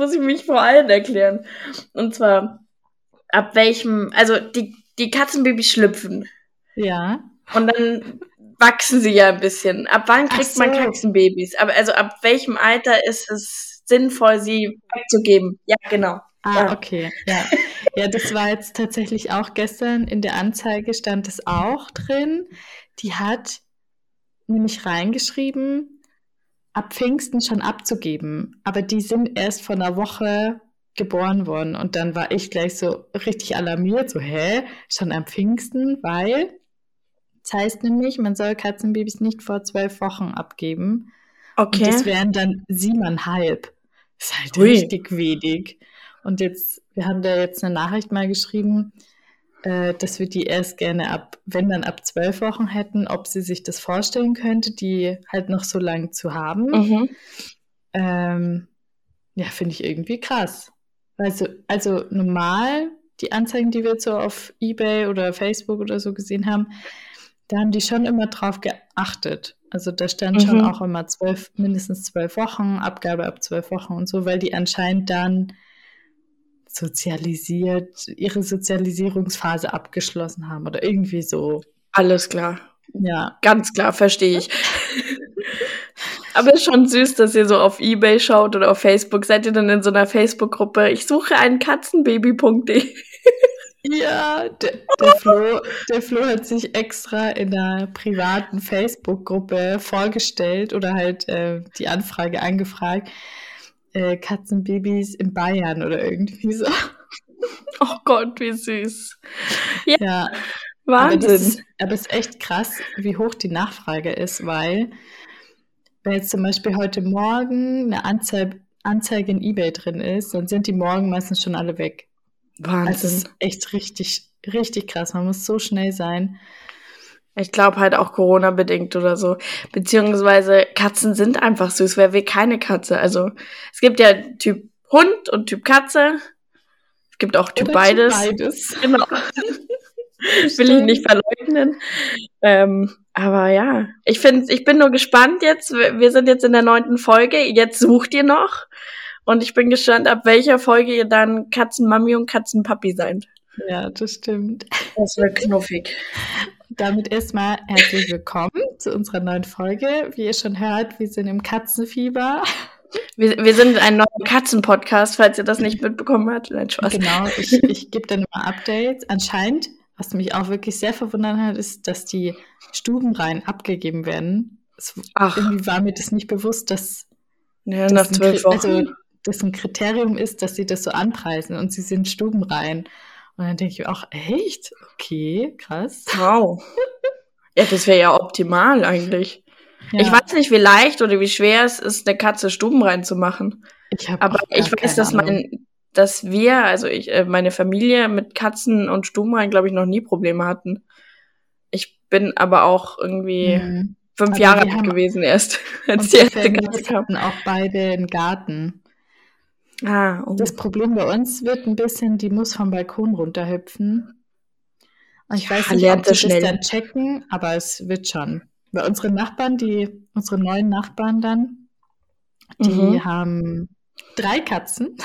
muss ich mich vor allen erklären. Und zwar, ab welchem, also die, die Katzenbabys schlüpfen. Ja. Und dann wachsen sie ja ein bisschen. Ab wann kriegt man so. Katzenbabys? Aber also ab welchem Alter ist es sinnvoll, sie wegzugeben? Ja, genau. Ah, Ja. okay. Ja. ja, das war jetzt tatsächlich auch gestern in der Anzeige stand es auch drin. Die hat nämlich reingeschrieben, ab Pfingsten schon abzugeben. Aber die sind erst vor einer Woche geboren worden. Und dann war ich gleich so richtig alarmiert, so, hä? Schon am Pfingsten? Weil das heißt nämlich, man soll Katzenbabys nicht vor zwölf Wochen abgeben. Und Okay. das wären dann siebeneinhalb. Das ist halt Hui. richtig wenig. Und jetzt, wir haben da jetzt eine Nachricht mal geschrieben, äh, dass wir die erst gerne ab, wenn dann ab zwölf Wochen hätten, ob sie sich das vorstellen könnte, die halt noch so lang zu haben. Mhm. Ähm, ja, finde ich irgendwie krass. Also, also normal, die Anzeigen, die wir jetzt so auf Ebay oder Facebook oder so gesehen haben, da haben die schon immer drauf geachtet. Also da stand schon Mhm. auch immer zwölf, mindestens zwölf Wochen, Abgabe ab zwölf Wochen und so, weil die anscheinend dann sozialisiert, ihre Sozialisierungsphase abgeschlossen haben oder irgendwie so. Alles klar. Ja, Ganz klar, verstehe ich. Aber ist schon süß, dass ihr so auf Ebay schaut oder auf Facebook. Seid ihr dann in so einer Facebook-Gruppe? Ich suche ein Katzenbaby.de. Ja, der, der, Flo, der Flo hat sich extra in einer privaten Facebook-Gruppe vorgestellt oder halt äh, die Anfrage angefragt. Äh, Katzenbabys in Bayern oder irgendwie so. Oh Gott, wie süß. Ja, das Wahnsinn. ist, aber es ist echt krass, wie hoch die Nachfrage ist, weil wenn jetzt zum Beispiel heute Morgen eine Anzeige, Anzeige in eBay drin ist, dann sind die morgen meistens schon alle weg. Also es Wahnsinn. ist echt richtig, richtig krass. Man muss so schnell sein. Ich glaube halt auch Corona-bedingt oder so. Beziehungsweise Katzen sind einfach süß. Wer will keine Katze? Also es gibt ja Typ Hund und Typ Katze. Es gibt auch Typ Oder beides. Beides. Genau. Will ich nicht verleugnen. Ähm, aber ja, ich finde, ich bin nur gespannt jetzt. Wir wir sind jetzt in der neunten Folge. Jetzt sucht ihr noch. Und ich bin gespannt, ab welcher Folge ihr dann Katzenmami und Katzenpapi seid. Ja, das stimmt. Das wird knuffig. Damit erstmal herzlich willkommen zu unserer neuen Folge. Wie ihr schon hört, wir sind im Katzenfieber. Wir, wir sind ein neuer Katzenpodcast, falls ihr das nicht mitbekommen habt. Nein, Spaß. Genau, ich, ich gebe dann immer Updates. Anscheinend, was mich auch wirklich sehr verwundert hat, ist, dass die Stubenreihen abgegeben werden. Es, Ach, irgendwie war mir das nicht bewusst, dass ja, das nach zwölf Kri- Wochen. Also, das ein Kriterium ist, dass sie das so anpreisen und sie sind Stubenreihen. Und dann denke ich mir auch, echt? Okay, krass. wow. Ja, das wäre ja optimal eigentlich. Ja, Ich weiß nicht, wie leicht oder wie schwer es ist, eine Katze Stuben reinzumachen. ich Aber ich weiß, dass Ahnung. mein, dass wir, also ich, äh, meine Familie mit Katzen und Stubenrein, glaube ich, noch nie Probleme hatten. Ich bin aber auch irgendwie Mhm. fünf Aber Jahre wir alt gewesen erst, als die erste Katze kam. hatten auch beide einen Garten. Ah, oh. Das Problem bei uns wird ein bisschen, die muss vom Balkon runterhüpfen. Und ich Ja, weiß nicht, ob sie das dann checken, aber es wird schon. Weil unsere Nachbarn, die, unsere neuen Nachbarn dann, die Mhm. haben drei Katzen.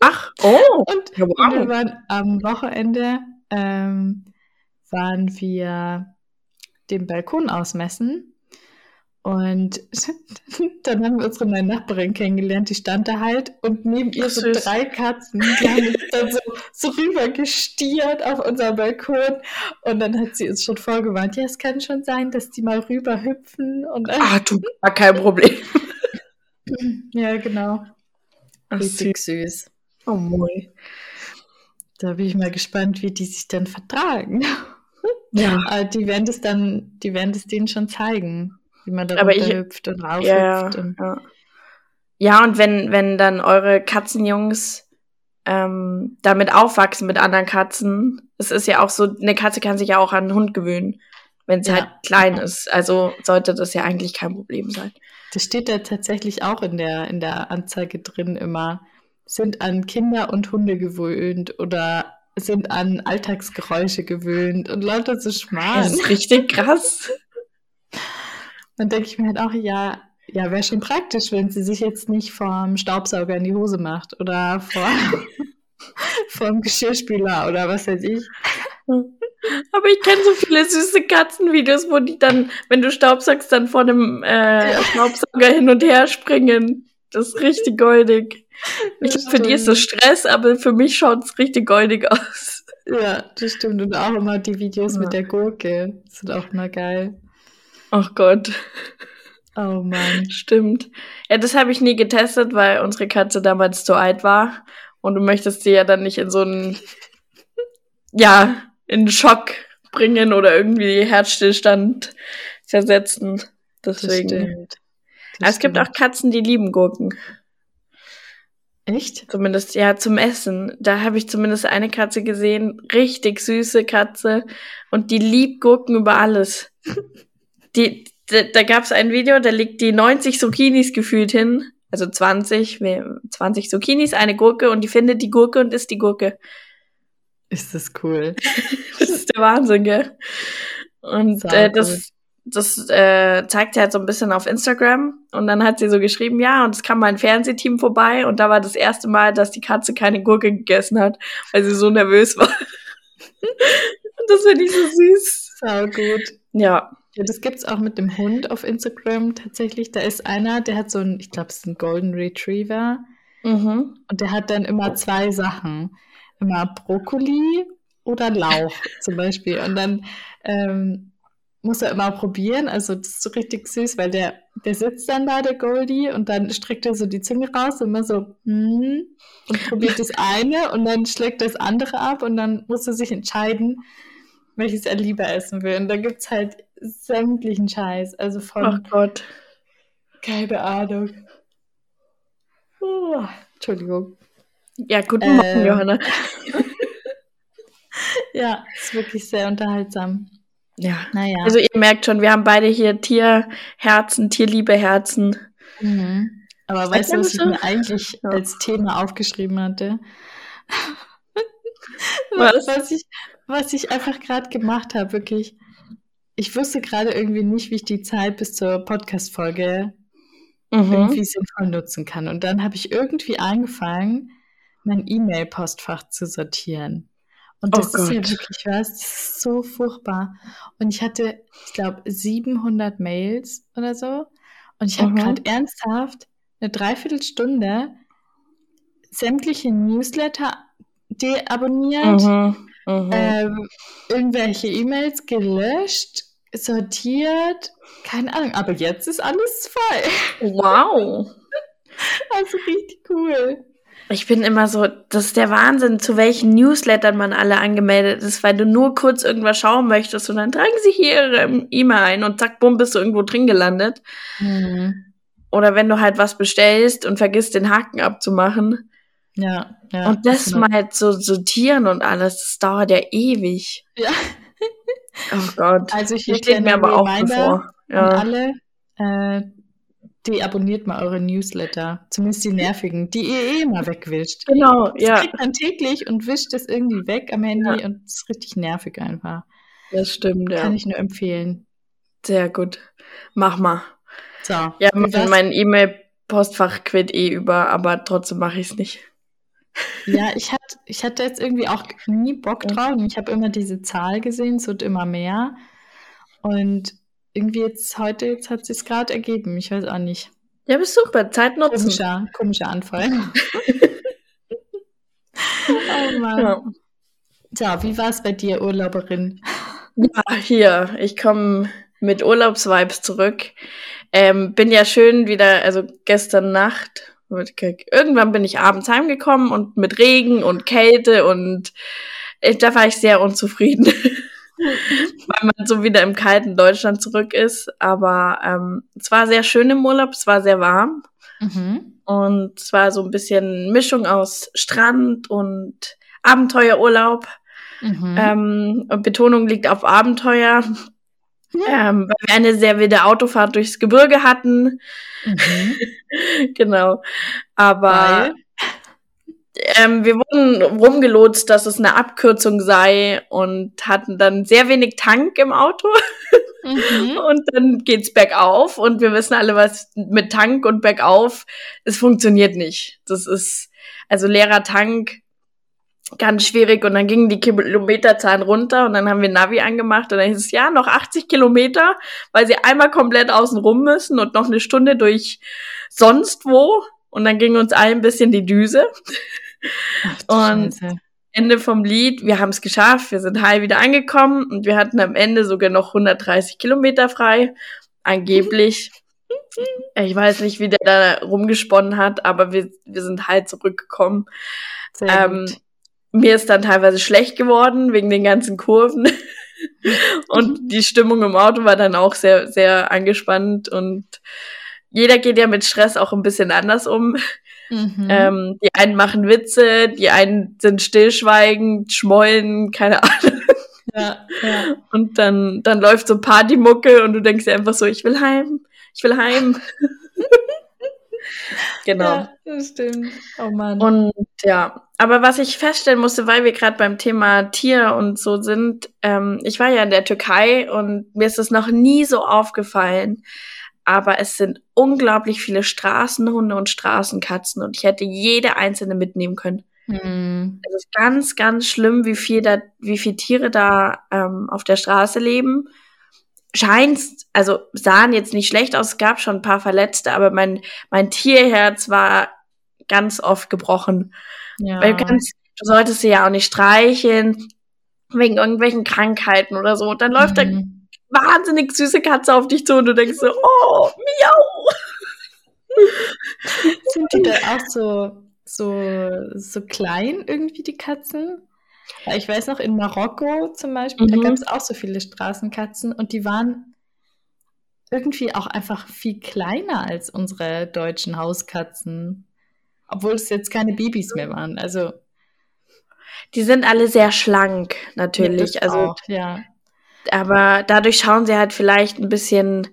Ach, oh, Und, ja, und wir wow. waren am Wochenende, ähm, waren wir den Balkon ausmessen. Und dann haben wir unsere neue Nachbarin kennengelernt, die stand da halt und neben ihr so drei Katzen, die haben uns dann so, so rüber gestiert auf unser Balkon und dann hat sie uns schon vorgewarnt, ja, es kann schon sein, dass die mal rüber hüpfen und Ah, du, war kein Problem. ja, genau. Ach, süß. Richtig süß. Oh, moi. Da bin ich mal gespannt, wie die sich dann vertragen. Ja. Aber die werden das dann, die werden das denen schon zeigen, wie man da Aber ich- hüpft und Ja, ja, raufhüpft. und, ja. ja, und wenn, wenn dann eure Katzenjungs ähm, damit aufwachsen mit anderen Katzen, es ist ja auch so, eine Katze kann sich ja auch an einen Hund gewöhnen, wenn sie Ja. halt klein ist. Also sollte das ja eigentlich kein Problem sein. Das steht da tatsächlich auch in der, in der Anzeige drin immer. Sind an Kinder und Hunde gewöhnt oder sind an Alltagsgeräusche gewöhnt und lauter so Das Schmarrn. ist richtig krass. Dann denke ich mir halt auch, ja, Ja, wäre schon praktisch, wenn sie sich jetzt nicht vom Staubsauger in die Hose macht oder vor, vom Geschirrspüler oder was weiß ich. Aber ich kenne so viele süße Katzenvideos, wo die dann, wenn du Staubsaugst, dann vor dem äh, Staubsauger hin und her springen. Das ist richtig goldig. Ich glaube, für die ist das Stress, aber für mich schaut es richtig goldig aus. Ja, das stimmt. Und auch immer die Videos ja. mit der Gurke. Das sind auch immer geil. Ach Gott. Oh Mann. Stimmt. Ja, das habe ich nie getestet, weil unsere Katze damals zu alt war. Und du möchtest sie ja dann nicht in so einen, ja, in Schock bringen oder irgendwie Herzstillstand versetzen. Deswegen. Das stimmt. Das es gibt auch Katzen, die lieben Gurken. Echt? Zumindest, ja, zum Essen. Da habe ich zumindest eine Katze gesehen, richtig süße Katze. Und die liebt Gurken über alles. die, da, da gab es ein Video, da liegt die 90 Zucchinis gefühlt hin. Also 20, 20 Zucchinis, eine Gurke und die findet die Gurke und isst die Gurke. Ist das cool. das ist der Wahnsinn, gell? Und äh, das, das äh, zeigt sie halt so ein bisschen auf Instagram. Und dann hat sie so geschrieben, ja, und es kam mal ein Fernsehteam vorbei und da war das erste Mal, dass die Katze keine Gurke gegessen hat, weil sie so nervös war. und das finde ich so süß. Sau gut. Ja. Ja, das gibt's auch mit dem Hund auf Instagram tatsächlich. Da ist einer, der hat so ein, ich glaube, es ist ein Golden Retriever. Mhm. Und der hat dann immer zwei Sachen. Immer Brokkoli oder Lauch zum Beispiel. Und dann ähm, muss er immer probieren. Also das ist so richtig süß, weil der, der sitzt dann da, der Goldie, und dann streckt er so die Zunge raus immer so mm, und probiert das eine und dann schlägt das andere ab und dann muss er sich entscheiden, welches er lieber essen will. Und da gibt es halt sämtlichen Scheiß. Also von. Ach Gott. Keine Ahnung. Oh, Entschuldigung. Ja, guten Morgen, ähm, Johanna. ja, ist wirklich sehr unterhaltsam. Ja, naja. Also ihr merkt schon, wir haben beide hier Tierherzen, Tierliebeherzen. Mhm. Aber weißt du, was ich mir eigentlich ja. als Thema aufgeschrieben hatte? was? was ich, was ich einfach gerade gemacht habe, wirklich. Ich wusste gerade irgendwie nicht, wie ich die Zeit bis zur Podcast-Folge mhm. irgendwie sinnvoll nutzen kann. Und dann habe ich irgendwie angefangen, mein E-Mail-Postfach zu sortieren. Und das oh ist ja wirklich was, das ist so furchtbar. Und ich hatte, ich glaube, 700 Mails oder so. Und ich habe mhm. gerade ernsthaft eine Dreiviertelstunde sämtliche Newsletter deabonniert, mhm. Mhm. Ähm, irgendwelche E-Mails gelöscht, sortiert, keine Ahnung, aber jetzt ist alles frei. Wow. also richtig cool. Ich bin immer so, das ist der Wahnsinn, zu welchen Newslettern man alle angemeldet ist, weil du nur kurz irgendwas schauen möchtest und dann tragen sie hier ihre E-Mail ein und zack, bumm, bist du irgendwo drin gelandet. Mhm. Oder wenn du halt was bestellst und vergisst, den Haken abzumachen. Ja, ja. Und das genau. mal zu sortieren und alles, das dauert ja ewig. Ja. Oh Gott. Also ich lege mir aber auch vor. Ja. alle, äh, deabonniert mal eure Newsletter. Zumindest die nervigen, die ihr eh immer wegwischt. Genau, das ja. kriegt man täglich und wischt es irgendwie weg am Handy ja. und es ist richtig nervig einfach. Das stimmt, ja. Kann ich nur empfehlen. Sehr gut. Mach mal. So. Ja, mein E-Mail-Postfach quillt eh über, aber trotzdem mache ich es nicht. Ja, ich, hatte, ich hatte jetzt irgendwie auch nie Bock drauf. Ich habe immer diese Zahl gesehen, es wird immer mehr. Und irgendwie jetzt heute, jetzt hat es gerade ergeben. Ich weiß auch nicht. Ja, bist super. Zeit nutzen. Komischer, komischer Anfall. oh Mann. Ja. So, wie war es bei dir, Urlauberin? Ja, hier. Ich komme mit Urlaubsvibes zurück. Ähm, bin ja schön wieder, also gestern Nacht, irgendwann bin ich abends heimgekommen und mit Regen und Kälte und ich, da war ich sehr unzufrieden. weil man so wieder im kalten Deutschland zurück ist. Aber ähm, es war sehr schön im Urlaub, es war sehr warm. Mhm. Und es war so ein bisschen Mischung aus Strand und Abenteuerurlaub. Mhm. Ähm, und Betonung liegt auf Abenteuer. Ähm, weil wir eine sehr wilde Autofahrt durchs Gebirge hatten. Mhm. genau. Aber ähm, wir wurden rumgelotst, dass es eine Abkürzung sei und hatten dann sehr wenig Tank im Auto. Mhm. Und dann geht's bergauf und wir wissen alle, was mit Tank und bergauf, es funktioniert nicht. Das ist, also leerer Tank, ganz schwierig und dann gingen die Kilometerzahlen runter und dann haben wir Navi angemacht und dann hieß es, ja, noch 80 Kilometer, weil sie einmal komplett außen rum müssen und noch eine Stunde durch sonst wo und dann ging uns allen ein bisschen die Düse. Ach, und Scheiße. Ende vom Lied, wir haben es geschafft, wir sind heil wieder angekommen und wir hatten am Ende sogar noch 130 Kilometer frei, angeblich. Ich weiß nicht, wie der da rumgesponnen hat, aber wir, wir sind halt zurückgekommen. Ähm, mir ist dann teilweise schlecht geworden wegen den ganzen Kurven. und die Stimmung im Auto war dann auch sehr, sehr angespannt und jeder geht ja mit Stress auch ein bisschen anders um. Mhm. Ähm, die einen machen Witze, die einen sind stillschweigend, schmollen, keine Ahnung. Ja, ja. Und dann, dann läuft so Partymucke und du denkst dir einfach so, ich will heim, ich will heim. genau. Ja, das stimmt. Oh Mann. Und ja, aber was ich feststellen musste, weil wir gerade beim Thema Tier und so sind, ähm, ich war ja in der Türkei und mir ist es noch nie so aufgefallen, aber es sind unglaublich viele Straßenhunde und Straßenkatzen und ich hätte jede einzelne mitnehmen können. Mhm. Es ist ganz, ganz schlimm, wie viel da, wie viele Tiere da ähm, auf der Straße leben. Scheint, also sahen jetzt nicht schlecht aus, es gab schon ein paar Verletzte, aber mein, mein Tierherz war ganz oft gebrochen. Ja. Weil ganz, du solltest sie ja auch nicht streicheln, wegen irgendwelchen Krankheiten oder so. Und dann läuft mhm wahnsinnig süße Katze auf dich zu und du denkst so, oh, miau. Sind die da auch so, so, so klein irgendwie, die Katzen? Ich weiß noch, in Marokko zum Beispiel, mhm. da gab es auch so viele Straßenkatzen und die waren irgendwie auch einfach viel kleiner als unsere deutschen Hauskatzen. Obwohl es jetzt keine Babys mehr waren. Also. Die sind alle sehr schlank, natürlich. Ja, also, auch, ja aber dadurch schauen sie halt vielleicht ein bisschen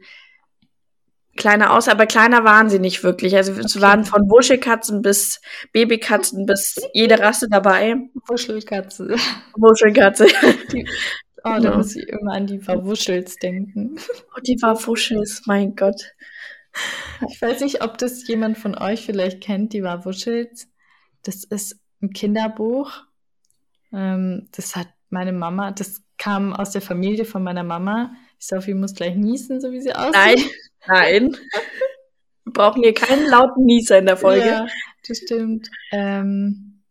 kleiner aus, aber kleiner waren sie nicht wirklich. Also okay. es waren von Wuschelkatzen bis Babykatzen bis jede Rasse dabei. Wuschelkatze. Wuschelkatze. Die, oh, da muss ich immer an die Verwuschels denken. Oh, die Verwuschels, mein Gott. Ich weiß nicht, ob das jemand von euch vielleicht kennt, die Warwuschels. Das ist ein Kinderbuch. Ähm, das hat meine Mama, das kam aus der Familie von meiner Mama. Sophie muss gleich niesen, so wie sie aussieht. Nein, nein. Wir brauchen hier keinen lauten Nieser in der Folge. Ja, das stimmt. Ähm,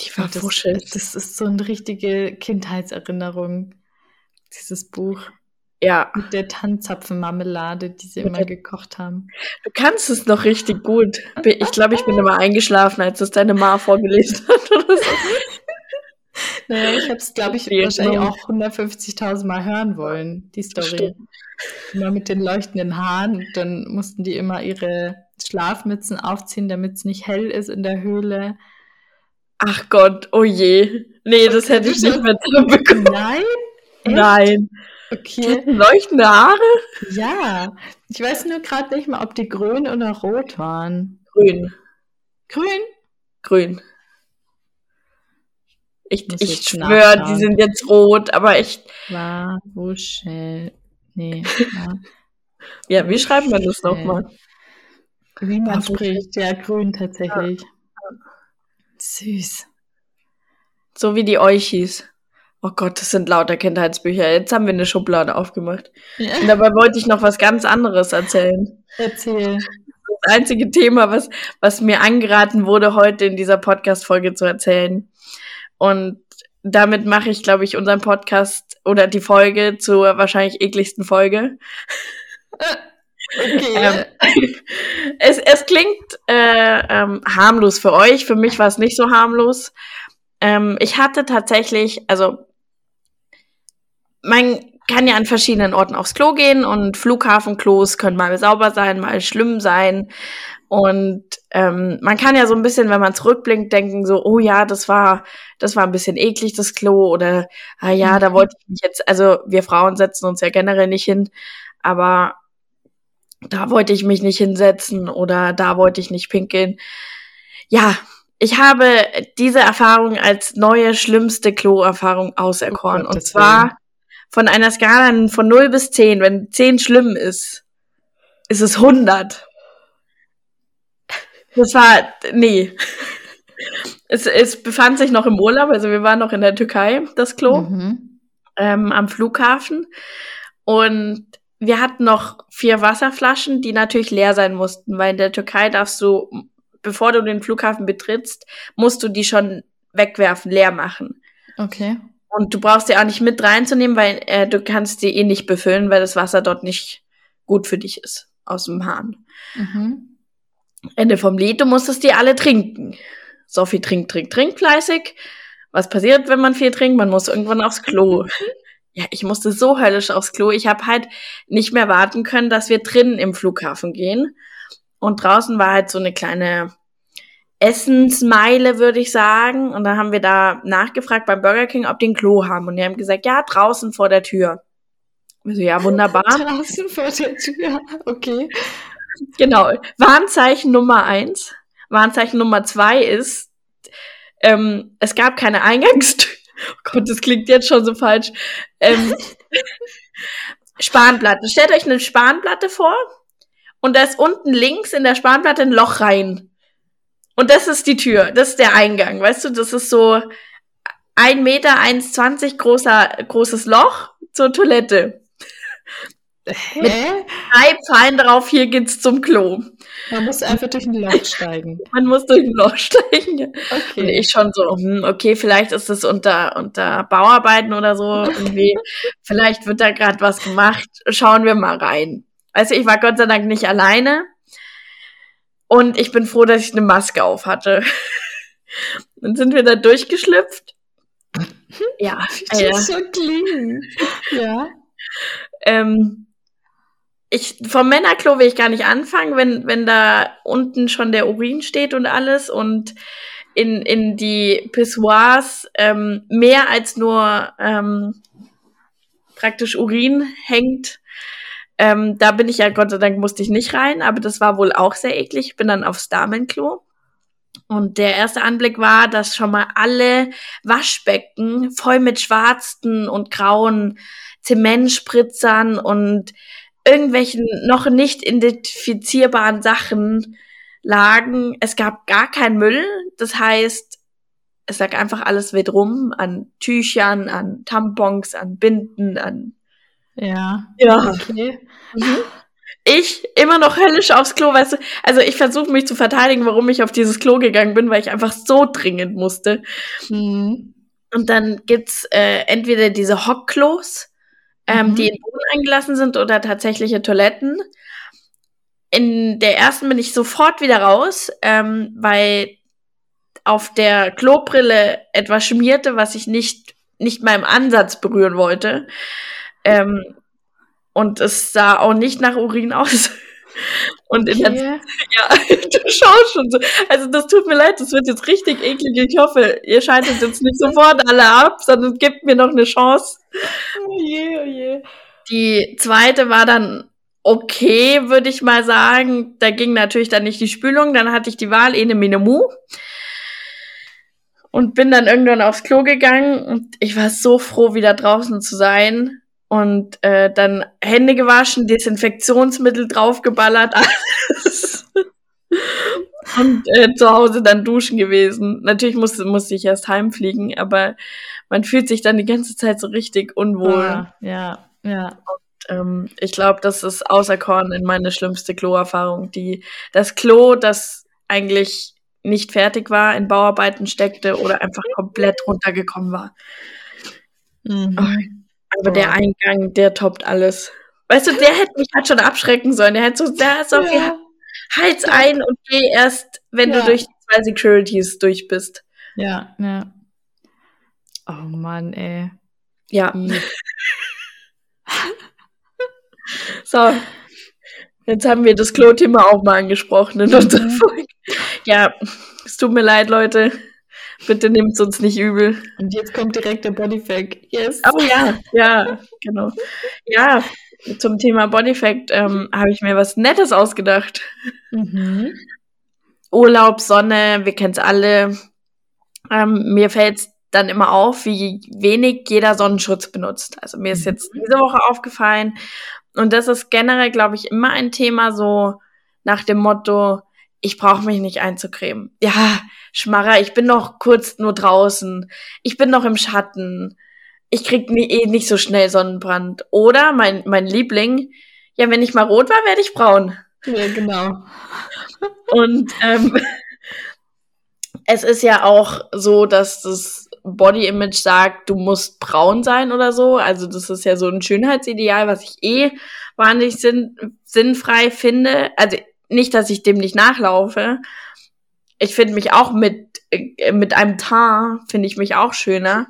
die war das, das ist so eine richtige Kindheitserinnerung, dieses Buch. Ja. Mit der Tannzapfenmarmelade, die sie immer gekocht haben. Du kannst es noch richtig gut. Ich glaube, ich bin immer eingeschlafen, als es deine Ma vorgelesen hat oder so. Naja, ich habe es, glaube ich, wahrscheinlich auch 150.000 Mal hören wollen, die Story. Immer mit den leuchtenden Haaren. Dann mussten die immer ihre Schlafmützen aufziehen, damit es nicht hell ist in der Höhle. Ach Gott, oh je. Nee, das hätte ich nicht mehr bekommen. Nein? Echt? Nein. Okay. leuchtende Haare? Ja. Ich weiß nur gerade nicht mal, ob die grün oder rot waren. Grün. Grün? Grün. Ich, ich schwöre, die sind jetzt rot, aber echt. War Wuschel. Nee. War ja, wie schreibt man das nochmal? Wie man spricht, ja, grün tatsächlich. Ja. Süß. So wie die Euchis. Oh Gott, das sind lauter Kindheitsbücher. Jetzt haben wir eine Schublade aufgemacht. Ja. Und dabei wollte ich noch was ganz anderes erzählen. Erzähl. Das einzige Thema, was, was mir angeraten wurde, heute in dieser Podcast-Folge zu erzählen. Und damit mache ich, glaube ich, unseren Podcast oder die Folge zur wahrscheinlich ekligsten Folge. Okay. ähm, es, es klingt äh, ähm, harmlos für euch. Für mich war es nicht so harmlos. Ähm, ich hatte tatsächlich, also man kann ja an verschiedenen Orten aufs Klo gehen und Flughafenklos können mal sauber sein, mal schlimm sein. Und ähm, man kann ja so ein bisschen, wenn man zurückblinkt, denken so, oh ja, das war, das war ein bisschen eklig, das Klo, oder ah ja, da mhm. wollte ich mich jetzt, also wir Frauen setzen uns ja generell nicht hin, aber da wollte ich mich nicht hinsetzen oder da wollte ich nicht pinkeln. Ja, ich habe diese Erfahrung als neue schlimmste Klo-Erfahrung auserkoren. Oh, und zwar von einer Skala von 0 bis 10, wenn 10 schlimm ist, ist es 100. Das war, nee. Es, es befand sich noch im Urlaub, also wir waren noch in der Türkei, das Klo, mhm. ähm, am Flughafen. Und wir hatten noch vier Wasserflaschen, die natürlich leer sein mussten, weil in der Türkei darfst du, bevor du den Flughafen betrittst, musst du die schon wegwerfen, leer machen. Okay. Und du brauchst die auch nicht mit reinzunehmen, weil äh, du kannst die eh nicht befüllen, weil das Wasser dort nicht gut für dich ist aus dem Hahn. Mhm. Ende vom Lied, du musstest die alle trinken. Sophie trinkt, trinkt, trinkt fleißig. Was passiert, wenn man viel trinkt? Man muss irgendwann aufs Klo. ja, ich musste so höllisch aufs Klo. Ich habe halt nicht mehr warten können, dass wir drinnen im Flughafen gehen. Und draußen war halt so eine kleine Essensmeile, würde ich sagen. Und dann haben wir da nachgefragt beim Burger King, ob die ein Klo haben. Und die haben gesagt, ja, draußen vor der Tür. Ich so, ja, wunderbar. draußen vor der Tür, okay. Genau. Warnzeichen Nummer eins. Warnzeichen Nummer zwei ist, ähm, es gab keine Eingangstür. Oh Gott, das klingt jetzt schon so falsch. Ähm, Spanplatte. Stellt euch eine Spanplatte vor und da ist unten links in der Spanplatte ein Loch rein. Und das ist die Tür, das ist der Eingang, weißt du, das ist so ein Meter, 1,20 großer, großes Loch zur Toilette. Hä? Mit drei Pfeilen drauf, hier geht's zum Klo. Man muss einfach durch ein Loch steigen. Man muss durch ein Loch steigen. Okay. Und ich schon so, hm, okay, vielleicht ist es unter, unter Bauarbeiten oder so irgendwie. vielleicht wird da gerade was gemacht. Schauen wir mal rein. Also ich war Gott sei Dank nicht alleine. Und ich bin froh, dass ich eine Maske auf hatte. Dann sind wir da durchgeschlüpft. ja. Das so klingt. Ja. Ähm, ich, vom Männerklo will ich gar nicht anfangen, wenn, wenn da unten schon der Urin steht und alles und in, in die Pissoirs ähm, mehr als nur ähm, praktisch Urin hängt. Ähm, da bin ich ja, Gott sei Dank, musste ich nicht rein, aber das war wohl auch sehr eklig. Ich bin dann aufs Damenklo. Und der erste Anblick war, dass schon mal alle Waschbecken voll mit schwarzen und grauen Zementspritzern und irgendwelchen noch nicht identifizierbaren Sachen lagen. Es gab gar keinen Müll. Das heißt, es lag einfach alles wild rum an Tüchern, an Tampons, an Binden, an. Ja. Ja. Okay. Mhm. Ich immer noch höllisch aufs Klo, weißt du. Also ich versuche mich zu verteidigen, warum ich auf dieses Klo gegangen bin, weil ich einfach so dringend musste. Mhm. Und dann gibt's äh, entweder diese Hockklos, ähm, mhm. die in Boden eingelassen sind oder tatsächliche Toiletten. In der ersten bin ich sofort wieder raus, ähm, weil auf der Klobrille etwas schmierte, was ich nicht, nicht mal im Ansatz berühren wollte. Ähm, und es sah auch nicht nach Urin aus. Und in okay. der, ja, du schaust schon so. Also das tut mir leid, das wird jetzt richtig eklig. Ich hoffe, ihr schaltet jetzt nicht sofort alle ab, sondern gebt mir noch eine Chance. Oh je, oh je. Die zweite war dann okay, würde ich mal sagen. Da ging natürlich dann nicht die Spülung. Dann hatte ich die Wahl, ene mene mu. Und bin dann irgendwann aufs Klo gegangen und ich war so froh, wieder draußen zu sein und äh, dann Hände gewaschen, Desinfektionsmittel draufgeballert, alles. und äh, zu Hause dann duschen gewesen. Natürlich musste, musste ich erst heimfliegen, aber man fühlt sich dann die ganze Zeit so richtig unwohl. Ah, ja, ja. Und, ähm, ich glaube, das ist außer Korn in meine schlimmste Kloerfahrung. Die, das Klo, das eigentlich nicht fertig war, in Bauarbeiten steckte oder einfach komplett runtergekommen war. Mhm. Aber der Eingang, der toppt alles. Weißt du, der hätte mich halt schon abschrecken sollen. Der hätte so, da ist auf ja. Heiz ein und geh erst, wenn ja. du durch die zwei Securities durch bist. Ja, ja. Oh Mann, ey. Ja. so. Jetzt haben wir das Klo-Thema auch mal angesprochen in unserer mhm. Folge. Ja, es tut mir leid, Leute. Bitte nehmt es uns nicht übel. Und jetzt kommt direkt der Bodyfact. Yes. Oh ja, ja, genau. Ja, zum Thema Bodyfact ähm, habe ich mir was Nettes ausgedacht. Mhm. Urlaub, Sonne, wir kennen es alle. Ähm, mir fällt es dann immer auf, wie wenig jeder Sonnenschutz benutzt. Also mir ist jetzt mhm. diese Woche aufgefallen. Und das ist generell, glaube ich, immer ein Thema so nach dem Motto, ich brauche mich nicht einzucremen. Ja, Schmarrer, ich bin noch kurz nur draußen. Ich bin noch im Schatten. Ich krieg nie, eh nicht so schnell Sonnenbrand. Oder mein, mein Liebling, ja, wenn ich mal rot war, werde ich braun. Ja, genau. Und ähm, es ist ja auch so, dass das Body Image sagt, du musst braun sein oder so. Also das ist ja so ein Schönheitsideal, was ich eh wahnsinnig sinn sinnfrei finde. Also nicht, dass ich dem nicht nachlaufe. Ich finde mich auch mit, äh, mit einem Teint, finde ich mich auch schöner.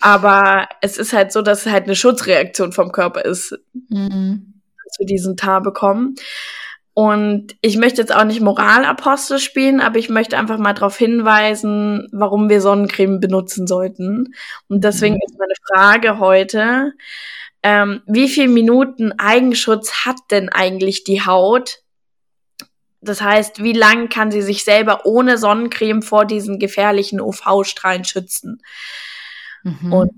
Aber es ist halt so, dass es halt eine Schutzreaktion vom Körper ist, mhm. dass wir diesen Teint bekommen. Und ich möchte jetzt auch nicht Moralapostel spielen, aber ich möchte einfach mal darauf hinweisen, warum wir Sonnencreme benutzen sollten. Und deswegen mhm. ist meine Frage heute, ähm, wie viel Minuten Eigenschutz hat denn eigentlich die Haut, das heißt, wie lang kann sie sich selber ohne Sonnencreme vor diesen gefährlichen UV-Strahlen schützen? Mhm. Und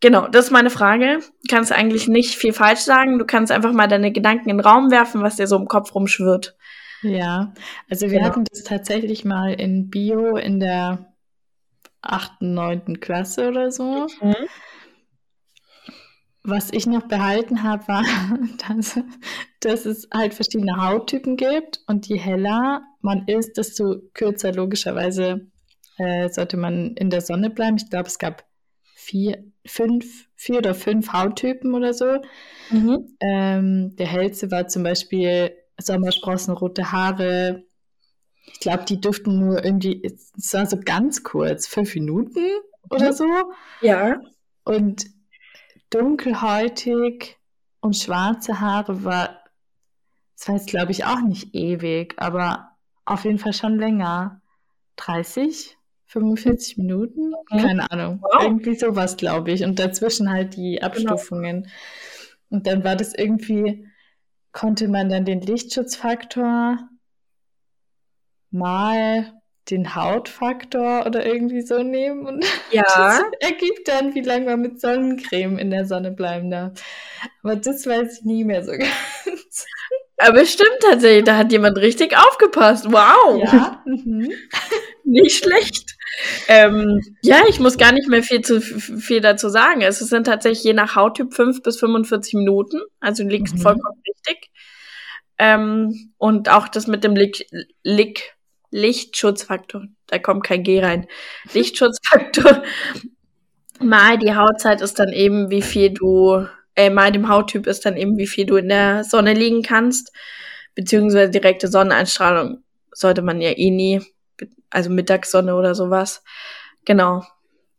genau, das ist meine Frage. Du kannst eigentlich nicht viel falsch sagen. Du kannst einfach mal deine Gedanken in den Raum werfen, was dir so im Kopf rumschwirrt. Ja, also wir genau. hatten das tatsächlich mal in Bio in der achten, neunten Klasse oder so. Mhm. Was ich noch behalten habe, war, dass, dass es halt verschiedene Hauttypen gibt und je heller man ist, desto kürzer logischerweise äh, sollte man in der Sonne bleiben. Ich glaube, es gab vier, fünf, vier oder fünf Hauttypen oder so. Mhm. Ähm, der hellste war zum Beispiel Sommersprossen, rote Haare. Ich glaube, die dürften nur irgendwie, es war so ganz kurz, fünf Minuten oder mhm. so. Ja. Und dunkelhäutig und schwarze Haare war, das war jetzt glaube ich auch nicht ewig, aber auf jeden Fall schon länger. 30, 45 Minuten? Mhm. Keine Ahnung. Wow. Irgendwie sowas, glaube ich. Und dazwischen halt die genau. Abstufungen. Genau. Und dann war das irgendwie, konnte man dann den Lichtschutzfaktor mal den Hautfaktor oder irgendwie so nehmen und ja. das ergibt dann, wie lange man mit Sonnencreme in der Sonne bleiben darf. Aber das weiß ich nie mehr so ganz. Aber stimmt tatsächlich, da hat jemand richtig aufgepasst. Wow. Ja. Mhm. Nicht schlecht. Ähm, ja, ich muss gar nicht mehr viel, zu, viel dazu sagen. Es sind tatsächlich je nach Hauttyp 5 bis 45 Minuten. Also du liegst mhm. vollkommen richtig. Ähm, und auch das mit dem Lick, Lick Lichtschutzfaktor, da kommt kein G rein. Lichtschutzfaktor mal die Hautzeit ist dann eben, wie viel du, äh, mal dem Hauttyp ist dann eben, wie viel du in der Sonne liegen kannst, beziehungsweise direkte Sonneneinstrahlung sollte man ja eh nie, also Mittagssonne oder sowas. Genau.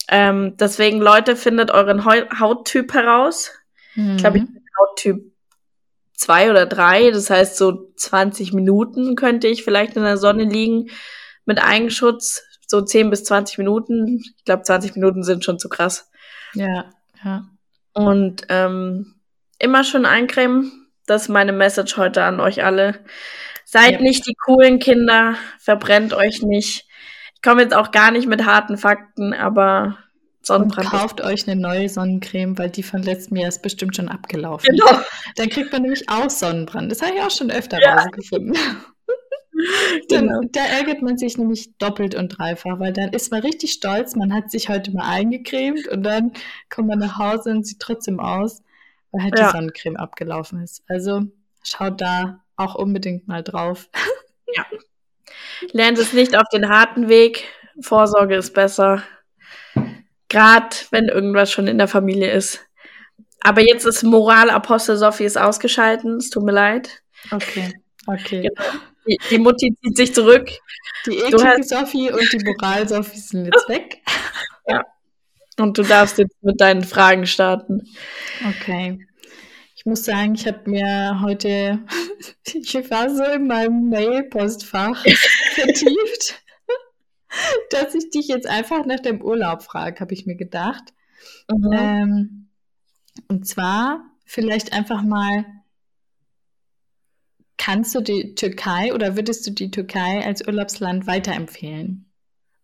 Ähm, deswegen, Leute, findet euren Hauttyp heraus. Mhm. Ich glaube, ich bin Hauttyp zwei oder drei. Das heißt, so 20 Minuten könnte ich vielleicht in der Sonne liegen mit Eigenschutz. So 10 bis 20 Minuten. Ich glaube, 20 Minuten sind schon zu krass. Ja, ja. Und ähm, immer schön eincremen. Das ist meine Message heute an euch alle. Seid ja. nicht die coolen Kinder, verbrennt euch nicht. Ich komme jetzt auch gar nicht mit harten Fakten, aber Sonnenbrand. Und kauft euch eine neue Sonnencreme, weil die von letztem Jahr ist bestimmt schon abgelaufen. Genau. Dann kriegt man nämlich auch Sonnenbrand. Das habe ich auch schon öfter ja. rausgefunden. dann, genau. Da ärgert man sich nämlich doppelt und dreifach, weil dann ist man richtig stolz, man hat sich heute mal eingecremt und dann kommt man nach Hause und sieht trotzdem aus, weil halt ja. die Sonnencreme abgelaufen ist. Also schaut da auch unbedingt mal drauf. Ja. Lernt es nicht auf den harten Weg. Vorsorge ist besser. Gerade wenn irgendwas schon in der Familie ist. Aber jetzt ist Moralapostel Sophie ist ausgeschalten. Es tut mir leid. Okay, okay. Genau. Die, die, Mutti zieht sich zurück. Die eklige Sophie und die Moral Sophie sind jetzt weg. Ja. Und du darfst jetzt mit deinen Fragen starten. Okay. Ich muss sagen, ich habe mir heute, ich war so in meinem Mail-Postfach vertieft dass ich dich jetzt einfach nach dem Urlaub frage, habe ich mir gedacht. Mhm. Ähm, und zwar vielleicht einfach mal, kannst du die Türkei oder würdest du die Türkei als Urlaubsland weiterempfehlen?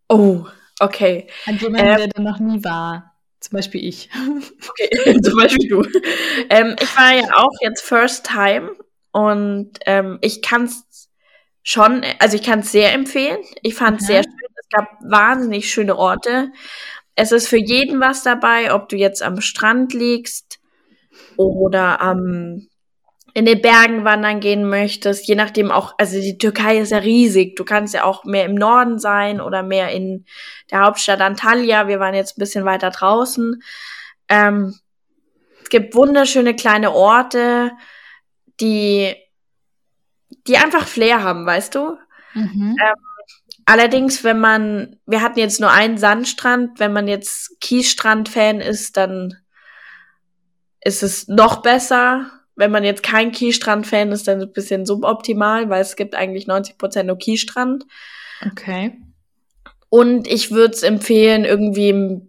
Oh, Okay. An jemanden, ähm, der da noch nie war. Zum Beispiel ich. Okay, zum Beispiel du. Ähm, ich war ja auch jetzt First Time und ähm, ich kann es schon, also ich kann es sehr empfehlen. Ich fand es ja. sehr schön. Es gab wahnsinnig schöne Orte. Es ist für jeden was dabei, ob du jetzt am Strand liegst oder am in den Bergen wandern gehen möchtest, je nachdem auch, also die Türkei ist ja riesig. Du kannst ja auch mehr im Norden sein oder mehr in der Hauptstadt Antalya. Wir waren jetzt ein bisschen weiter draußen. Ähm, es gibt wunderschöne kleine Orte, die, die einfach Flair haben, weißt du? Mhm. Ähm, allerdings, wenn man, wir hatten jetzt nur einen Sandstrand, wenn man jetzt Kiesstrand-Fan ist, dann ist es noch besser wenn man jetzt kein Kiesstrand-Fan ist, dann ein bisschen suboptimal, weil es gibt eigentlich 90 Prozent nur Kiesstrand. Okay. Und ich würde es empfehlen, irgendwie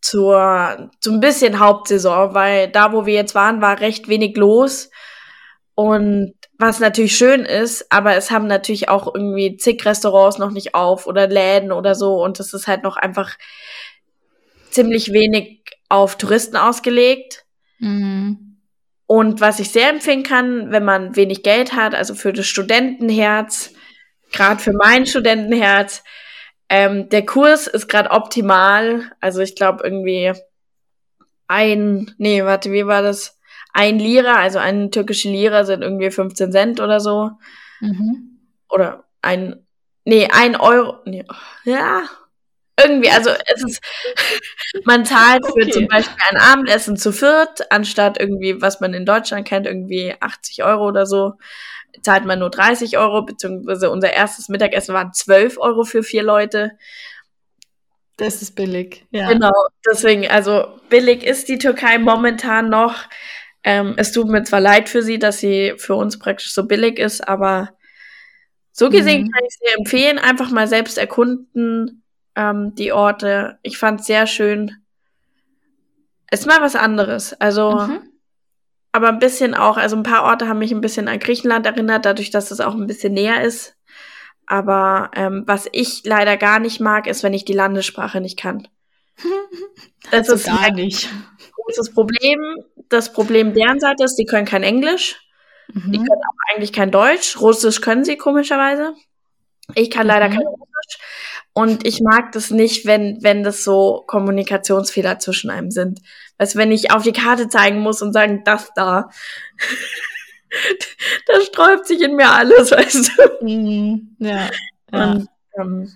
zur, zu ein bisschen Hauptsaison, weil da, wo wir jetzt waren, war recht wenig los. Und was natürlich schön ist, aber es haben natürlich auch irgendwie zig Restaurants noch nicht auf oder Läden oder so. Und es ist halt noch einfach ziemlich wenig auf Touristen ausgelegt. Mhm. Und was ich sehr empfehlen kann, wenn man wenig Geld hat, also für das Studentenherz, gerade für mein Studentenherz, ähm, der Kurs ist gerade optimal. Also ich glaube irgendwie ein, nee, warte, wie war das? Ein Lira, also ein türkische Lira sind irgendwie 15 Cent oder so. Mhm. Oder ein, nee, ein Euro, nee, ja, irgendwie, also es ist, man zahlt für okay. zum Beispiel ein Abendessen zu viert, anstatt irgendwie, was man in Deutschland kennt, irgendwie 80 Euro oder so, zahlt man nur 30 Euro, beziehungsweise unser erstes Mittagessen waren 12 Euro für vier Leute. Das ist billig, ja. Genau, deswegen, also billig ist die Türkei momentan noch. Ähm, es tut mir zwar leid für sie, dass sie für uns praktisch so billig ist, aber so gesehen mhm. kann ich sie empfehlen, einfach mal selbst erkunden, ähm, die Orte. Ich fand sehr schön. Es ist mal was anderes. Also, mhm. aber ein bisschen auch, also ein paar Orte haben mich ein bisschen an Griechenland erinnert, dadurch, dass es auch ein bisschen näher ist. Aber ähm, was ich leider gar nicht mag, ist, wenn ich die Landessprache nicht kann. Das also ist gar nicht. großes Problem. Das Problem deren Seite ist, die können kein Englisch. Mhm. Die können auch eigentlich kein Deutsch. Russisch können sie komischerweise. Ich kann leider mhm. kein Russisch. Und ich mag das nicht, wenn, wenn das so Kommunikationsfehler zwischen einem sind. Weißt wenn ich auf die Karte zeigen muss und sagen, das da, da sträubt sich in mir alles, weißt du. Mhm. Ja. ja. Und ähm,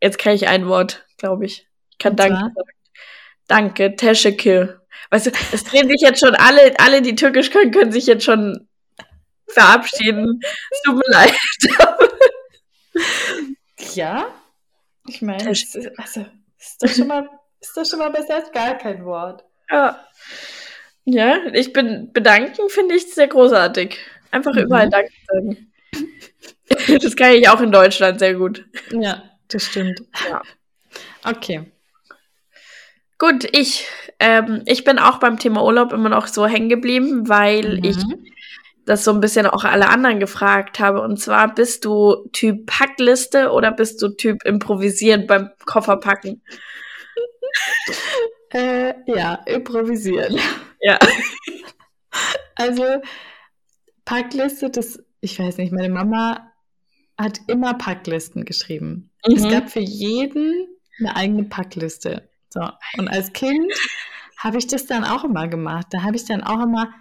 jetzt kann ich ein Wort, glaube ich. Ich kann Danke sagen. Danke, Teşekkür. Weißt du, es drehen sich jetzt schon alle, alle, die Türkisch können, können sich jetzt schon verabschieden. Es tut mir leid. ja, ich meine, also, ist doch schon mal, ist doch schon mal besser als gar kein Wort. Ja. Ja, ich bin bedanken finde ich sehr großartig. Einfach mhm. überall Danke sagen. Das kann ich auch in Deutschland sehr gut. Ja, das stimmt. Ja. Okay. Gut, ich, ähm, ich bin auch beim Thema Urlaub immer noch so hängen geblieben, weil mhm. ich das so ein bisschen auch alle anderen gefragt habe. Und zwar, bist du Typ Packliste oder bist du Typ improvisieren beim Kofferpacken? äh, ja, improvisieren. Ja. Also, Packliste, das, ich weiß nicht, meine Mama hat immer Packlisten geschrieben. Mhm. Es gab für jeden eine eigene Packliste. So. Und als Kind habe ich das dann auch immer gemacht. Da habe ich dann auch immer,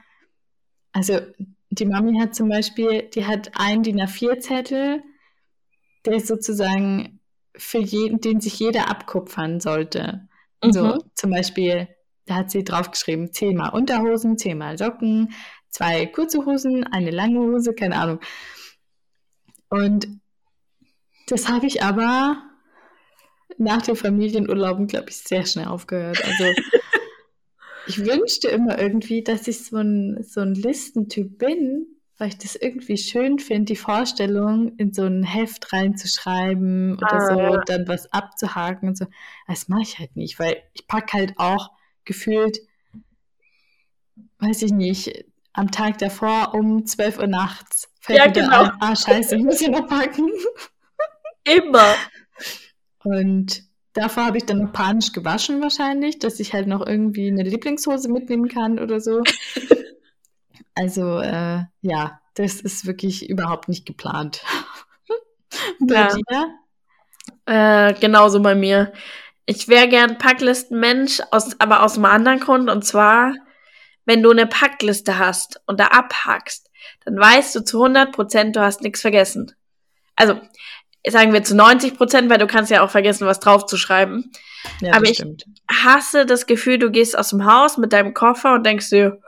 also die Mami hat zum Beispiel, die hat einen DIN A4-Zettel, der ist sozusagen für jeden, den sich jeder abkupfern sollte. Mhm. So zum Beispiel, da hat sie draufgeschrieben, zehnmal Unterhosen, zehnmal Socken, zwei kurze Hosen, eine lange Hose, keine Ahnung. Und das habe ich aber nach den Familienurlauben, glaube ich, sehr schnell aufgehört. Also ich wünschte immer irgendwie, dass ich so ein, so ein Listentyp bin, weil ich das irgendwie schön finde, die Vorstellung in so ein Heft reinzuschreiben oder ah, so, ja. dann was abzuhaken und so. Das mache ich halt nicht, weil ich packe halt auch gefühlt, weiß ich nicht, am Tag davor um 12 Uhr nachts fällt ja, genau. ein, ah scheiße, ich muss hier noch packen. Immer. Und davor habe ich dann noch panisch gewaschen wahrscheinlich, dass ich halt noch irgendwie eine Lieblingshose mitnehmen kann oder so. also äh, ja, das ist wirklich überhaupt nicht geplant. bei ja. dir? Äh, genauso bei mir. Ich wäre gern Packlistenmensch, aus, aber aus einem anderen Grund. Und zwar, wenn du eine Packliste hast und da abhackst, dann weißt du zu 100 Prozent, du hast nichts vergessen. Also, sagen wir zu 90 Prozent, weil du kannst ja auch vergessen, was draufzuschreiben. Ja, aber ich stimmt. hasse das Gefühl, du gehst aus dem Haus mit deinem Koffer und denkst dir,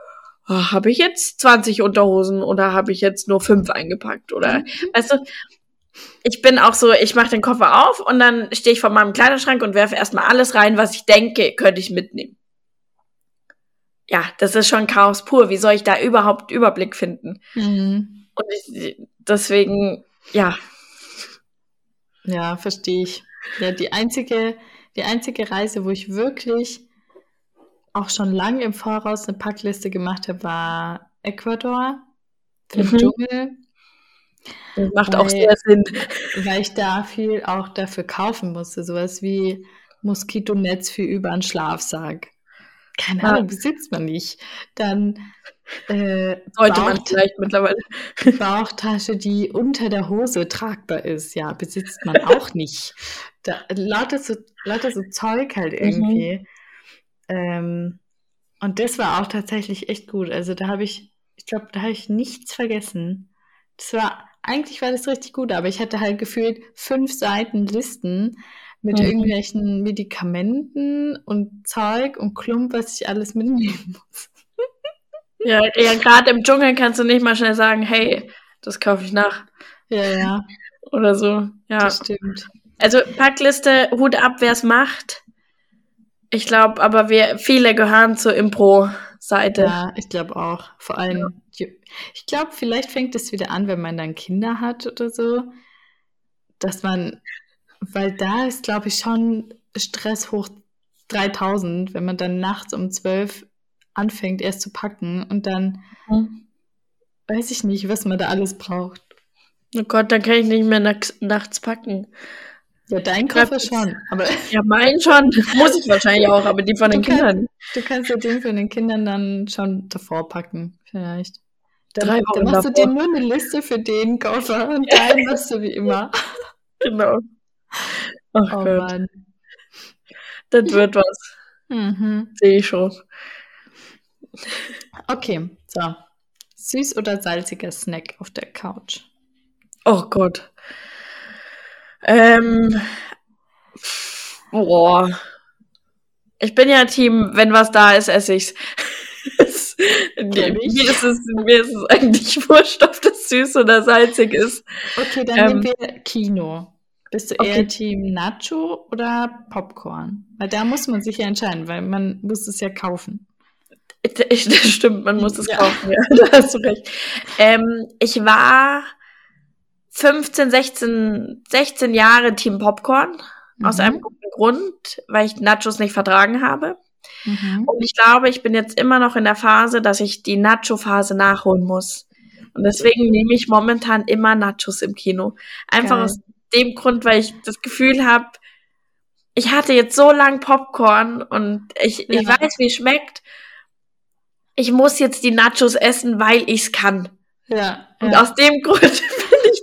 oh, habe ich jetzt 20 Unterhosen oder habe ich jetzt nur fünf eingepackt oder, mhm. weißt du, ich bin auch so, ich mache den Koffer auf und dann stehe ich vor meinem Kleiderschrank und werfe erstmal alles rein, was ich denke, könnte ich mitnehmen. Ja, das ist schon Chaos pur. Wie soll ich da überhaupt Überblick finden? Mhm. Und ich, deswegen, ja. Ja, verstehe ich. Ja, die einzige, die einzige Reise, wo ich wirklich auch schon lange im Voraus eine Packliste gemacht habe, war Ecuador. Für mhm. Dschungel das macht weil, auch sehr Sinn. Weil ich da viel auch dafür kaufen musste. Sowas wie Moskitonetz für über einen Schlafsack. Keine Ahnung, besitzt man nicht. Dann äh, sollte Bauch, man vielleicht mittlerweile. Bauchtasche, die unter der Hose tragbar ist. Ja, besitzt man auch nicht. Da, lauter, so, lauter so Zeug halt mhm. irgendwie. Mhm. Ähm, und das war auch tatsächlich echt gut. Also da habe ich, ich glaube, da habe ich nichts vergessen. Das war eigentlich war das richtig gut, aber ich hatte halt gefühlt fünf Seiten Listen mit mhm. irgendwelchen Medikamenten und Zeug und Klump, was ich alles mitnehmen muss. Ja, ja gerade im Dschungel kannst du nicht mal schnell sagen, hey, das kaufe ich nach. Ja, ja. Oder so. Ja. Das stimmt. Also Packliste, Hut ab, wer es macht. Ich glaube, aber wir viele gehören zur Impro-Seite. Ja, ich glaube auch. Vor allem ich glaube, vielleicht fängt es wieder an, wenn man dann Kinder hat oder so, dass man, weil da ist, glaube ich, schon Stress hoch 3000, wenn man dann nachts um 12 anfängt, erst zu packen und dann mhm. weiß ich nicht, was man da alles braucht. Oh Gott, dann kann ich nicht mehr nachts packen. Ja, dein Koffer schon. Aber ja, mein schon. Muss ich wahrscheinlich auch, aber die von den kannst, Kindern. Du kannst ja den von den Kindern dann schon davor packen, vielleicht. Dann, Drei Wochen dann machst davor. du dir nur eine Liste für den Koffer und deinen machst du wie immer. Genau. Ach oh Gott. Mann. Das wird was. Mhm. Sehe ich schon. Okay, so. Süß oder salziger Snack auf der Couch? Oh Gott. Ähm. Boah. Ich bin ja Team, wenn was da ist, esse ich's. nee, mir, ist es, mir ist es eigentlich wurscht, ob das süß oder salzig ist. Okay, dann ähm, nehmen wir Kino. Bist du eher okay. Team Nacho oder Popcorn? Weil da muss man sich ja entscheiden, weil man muss es ja kaufen. Das stimmt, man muss es ja. kaufen, ja, da hast du recht. Ähm, ich war 15, 16, 16 Jahre Team Popcorn. Mhm. Aus einem guten Grund, weil ich Nachos nicht vertragen habe. Mhm. Und ich glaube, ich bin jetzt immer noch in der Phase, dass ich die Nacho-Phase nachholen muss. Und deswegen nehme ich momentan immer Nachos im Kino. Einfach Geil. aus dem Grund, weil ich das Gefühl habe, ich hatte jetzt so lang Popcorn und ich, ja. ich weiß, wie es schmeckt. Ich muss jetzt die Nachos essen, weil ich es kann. Ja. Und ja. aus dem Grund bin ich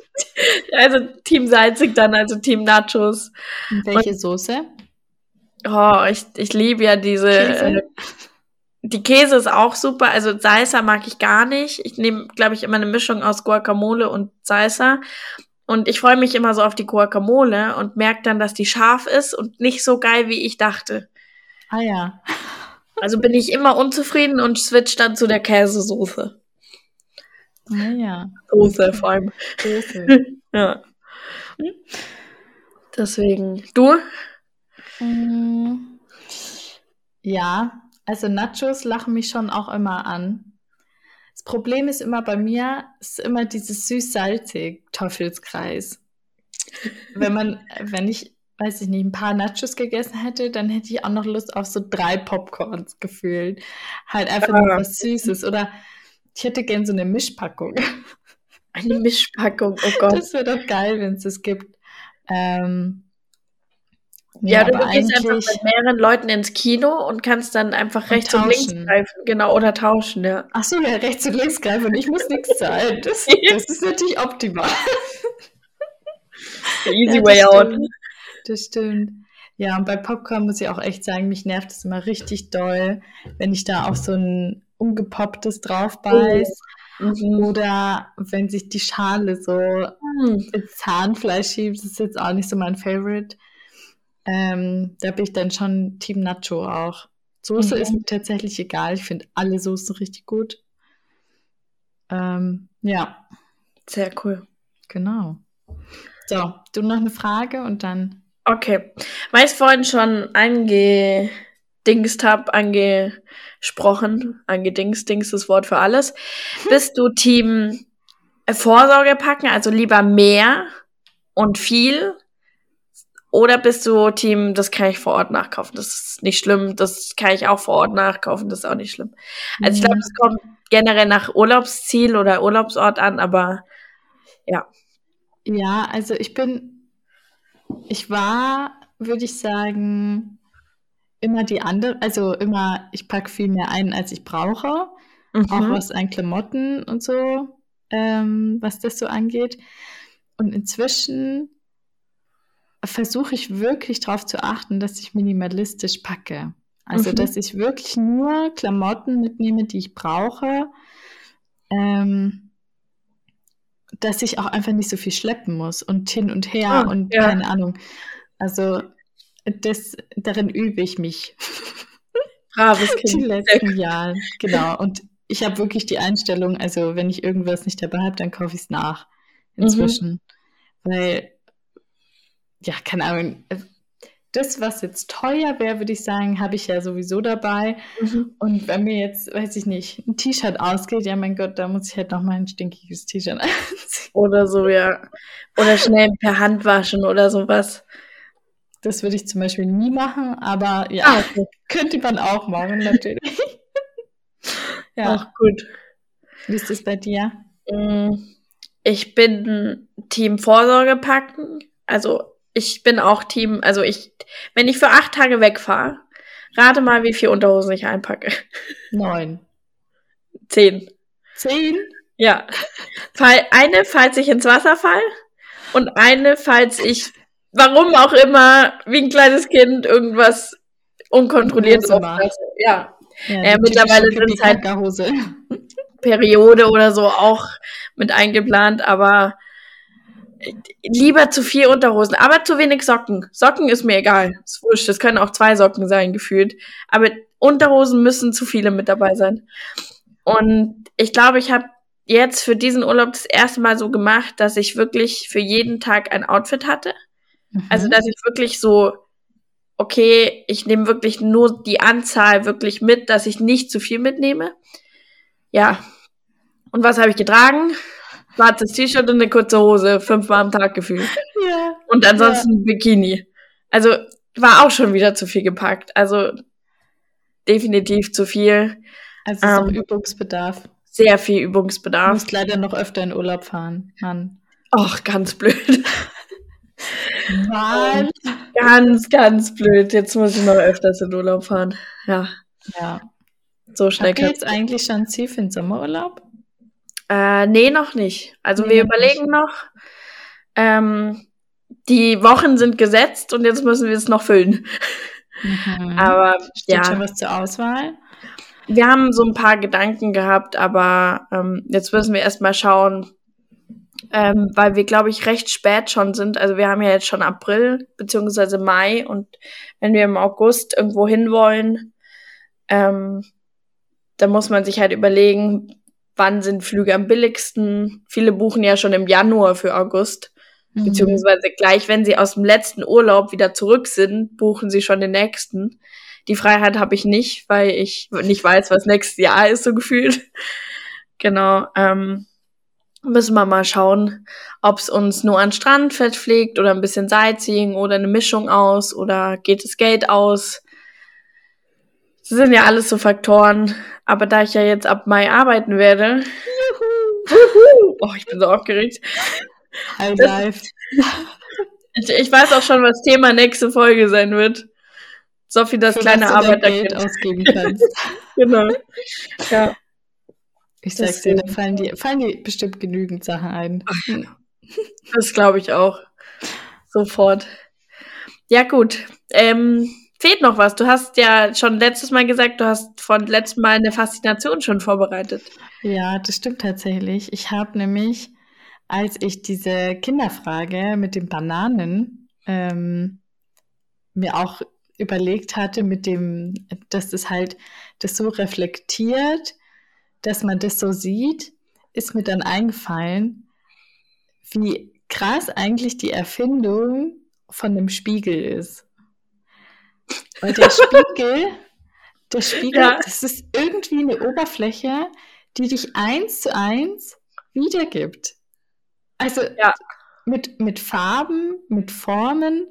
also Team salzig dann, also Team Nachos. Und welche und, Soße? Oh, ich, ich liebe ja diese. Äh, die Käse ist auch super. Also Salsa mag ich gar nicht. Ich nehme, glaube ich, immer eine Mischung aus Guacamole und Salsa. Und ich freue mich immer so auf die Guacamole und merke dann, dass die scharf ist und nicht so geil, wie ich dachte. Ah ja. Also bin ich immer unzufrieden und switch dann zu der Käsesoße. Ah ja. Soße vor allem. Soße. ja. Deswegen. Du? Mm, ja, also Nachos lachen mich schon auch immer an. Das Problem ist immer bei mir, ist immer dieses süß-salzig Teufelskreis. wenn man, wenn ich, weiß ich nicht, ein paar Nachos gegessen hätte, dann hätte ich auch noch Lust auf so drei Popcorns gefühlt. Halt einfach nur was Süßes. Oder ich hätte gern so eine Mischpackung. Eine Mischpackung, oh Gott. Das wäre doch geil, wenn es das gibt. Ähm, Ja, ja du gehst einfach mit mehreren Leuten ins Kino und kannst dann einfach rechts und, und links greifen. Genau, oder tauschen, ja. Ach so, ja, rechts und links greifen und ich muss nichts zahlen. Das, das ist natürlich optimal. Easy ja, way out. Das stimmt. Ja, und bei Popcorn muss ich auch echt sagen, mich nervt es immer richtig doll, wenn ich da auf so ein umgepopptes drauf beiß. Mhm. Oder wenn sich die Schale so mhm. ins Zahnfleisch schiebt, das ist jetzt auch nicht so mein Favorite. Ähm, da bin ich dann schon Team Nacho auch. Soße mhm. ist mir tatsächlich egal. Ich finde alle Soßen richtig gut. Ähm, ja. Sehr cool. Genau. So, du noch eine Frage und dann. Okay. Weil ich vorhin schon angedingst habe, angesprochen, angedingst, dingst das Wort für alles. Bist du Team Vorsorge packen, also lieber mehr und viel oder bist du Team, das kann ich vor Ort nachkaufen, das ist nicht schlimm, das kann ich auch vor Ort nachkaufen, das ist auch nicht schlimm. Also ich glaube, mhm. es kommt generell nach Urlaubsziel oder Urlaubsort an, aber ja. Ja, also ich bin, ich war, würde ich sagen, immer die andere, also immer, ich packe viel mehr ein, als ich brauche, mhm. auch was an Klamotten und so, ähm, was das so angeht. Und inzwischen versuche ich wirklich darauf zu achten, dass ich minimalistisch packe. Also, mhm. dass ich wirklich nur Klamotten mitnehme, die ich brauche. Ähm, dass ich auch einfach nicht so viel schleppen muss und hin und her oh, und ja. keine Ahnung. Also, das, darin übe ich mich. Braves Kind. Die letzten Jahre, genau. Und ich habe wirklich die Einstellung, also wenn ich irgendwas nicht dabei habe, dann kaufe ich es nach. Mhm. Inzwischen. Mhm. Weil ja, keine Ahnung. Das, was jetzt teuer wäre, würde ich sagen, habe ich ja sowieso dabei. Mhm. Und wenn mir jetzt, weiß ich nicht, ein T-Shirt ausgeht, ja, mein Gott, da muss ich halt noch mal ein stinkiges T-Shirt anziehen. Oder so, ja. Oder schnell per Hand waschen oder sowas. Das würde ich zum Beispiel nie machen, aber ja, ah, okay. könnte man auch machen, natürlich. ja. Auch gut. Wie ist das bei dir? Mm, ich bin Team Vorsorge packen. Also ich bin auch Team, also ich, wenn ich für acht Tage wegfahre, rate mal, wie viel Unterhosen ich einpacke. Neun. Zehn. Zehn? Ja. Eine, falls ich ins Wasser fall und eine, falls ich, warum auch immer, wie ein kleines Kind irgendwas unkontrolliert aufpasse. Ja. ja äh, mittlerweile sind halt Periode oder so auch mit eingeplant, aber lieber zu viel Unterhosen, aber zu wenig Socken. Socken ist mir egal. Ist wurscht, das können auch zwei Socken sein, gefühlt. Aber Unterhosen müssen zu viele mit dabei sein. Und ich glaube, ich habe jetzt für diesen Urlaub das erste Mal so gemacht, dass ich wirklich für jeden Tag ein Outfit hatte. Mhm. Also, dass ich wirklich so, okay, ich nehme wirklich nur die Anzahl wirklich mit, dass ich nicht zu viel mitnehme. Ja. Und was habe ich getragen? Schwarzes T-Shirt und eine kurze Hose, fünfmal am Tag gefühlt. Ja. Und ansonsten ja. Bikini. Also war auch schon wieder zu viel gepackt. Also definitiv zu viel. Also ist ähm, Übungsbedarf. Sehr viel Übungsbedarf. Du musst leider noch öfter in Urlaub fahren, Mann. Ach, ganz blöd. Mann. Ganz, ganz blöd. Jetzt muss ich noch öfters in Urlaub fahren. Ja. Ja. So schnell. Habt ihr jetzt eigentlich schon Ziel für den Sommerurlaub? Äh, nee, noch nicht. Also nee, wir überlegen nicht. noch. Ähm, die Wochen sind gesetzt und jetzt müssen wir es noch füllen. Mhm. Aber Steht ja. schon was zur Auswahl? Wir haben so ein paar Gedanken gehabt, aber ähm, jetzt müssen wir erstmal schauen, ähm, weil wir, glaube ich, recht spät schon sind. Also wir haben ja jetzt schon April beziehungsweise Mai und wenn wir im August irgendwo hinwollen, ähm, dann muss man sich halt überlegen, wann sind Flüge am billigsten. Viele buchen ja schon im Januar für August. Mhm. Beziehungsweise gleich, wenn sie aus dem letzten Urlaub wieder zurück sind, buchen sie schon den nächsten. Die Freiheit habe ich nicht, weil ich nicht weiß, was nächstes Jahr ist, so gefühlt. genau. Ähm, müssen wir mal schauen, ob es uns nur an Strand verpflegt oder ein bisschen Sightseeing oder eine Mischung aus oder geht das Geld aus. Das sind ja alles so Faktoren. Aber da ich ja jetzt ab Mai arbeiten werde. Juhu. Juhu. Oh, ich bin so aufgeregt. High life. Ich, ich weiß auch schon, was Thema nächste Folge sein wird. Sophie, das Für kleine Arbeitergeld ausgeben kannst. genau. Ja. Ich sag's dir, da fallen dir, fallen dir bestimmt genügend Sachen ein. Das glaube ich auch. Sofort. Ja, gut. Ähm, fehlt noch was. Du hast ja schon letztes Mal gesagt, du hast von letztem Mal eine Faszination schon vorbereitet. Ja, das stimmt tatsächlich. Ich habe nämlich, als ich diese Kinderfrage mit den Bananen ähm, mir auch überlegt hatte, mit dem, dass das halt das so reflektiert, dass man das so sieht, ist mir dann eingefallen, wie krass eigentlich die Erfindung von dem Spiegel ist. Weil der Spiegel, der Spiegel, ja. das ist irgendwie eine Oberfläche, die dich eins zu eins wiedergibt. Also ja. mit, mit Farben, mit Formen.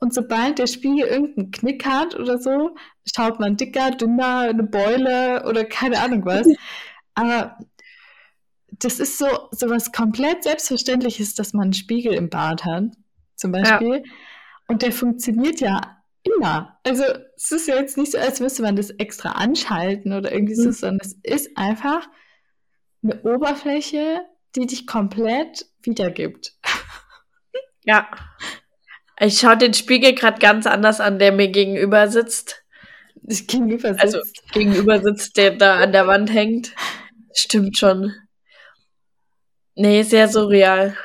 Und sobald der Spiegel irgendeinen Knick hat oder so, schaut man dicker, dünner, eine Beule oder keine Ahnung was. Aber das ist so, so was komplett Selbstverständliches, dass man einen Spiegel im Bad hat, zum Beispiel. Ja. Und der funktioniert ja immer. Also es ist ja jetzt nicht so, als müsste man das extra anschalten oder irgendwie mhm. so, sondern es ist einfach eine Oberfläche, die dich komplett wiedergibt. Ja. Ich schaue den Spiegel gerade ganz anders an, der mir gegenüber sitzt. Gegenüber sitzt. Also gegenüber sitzt, der da an der Wand hängt. Stimmt schon. Nee, sehr surreal.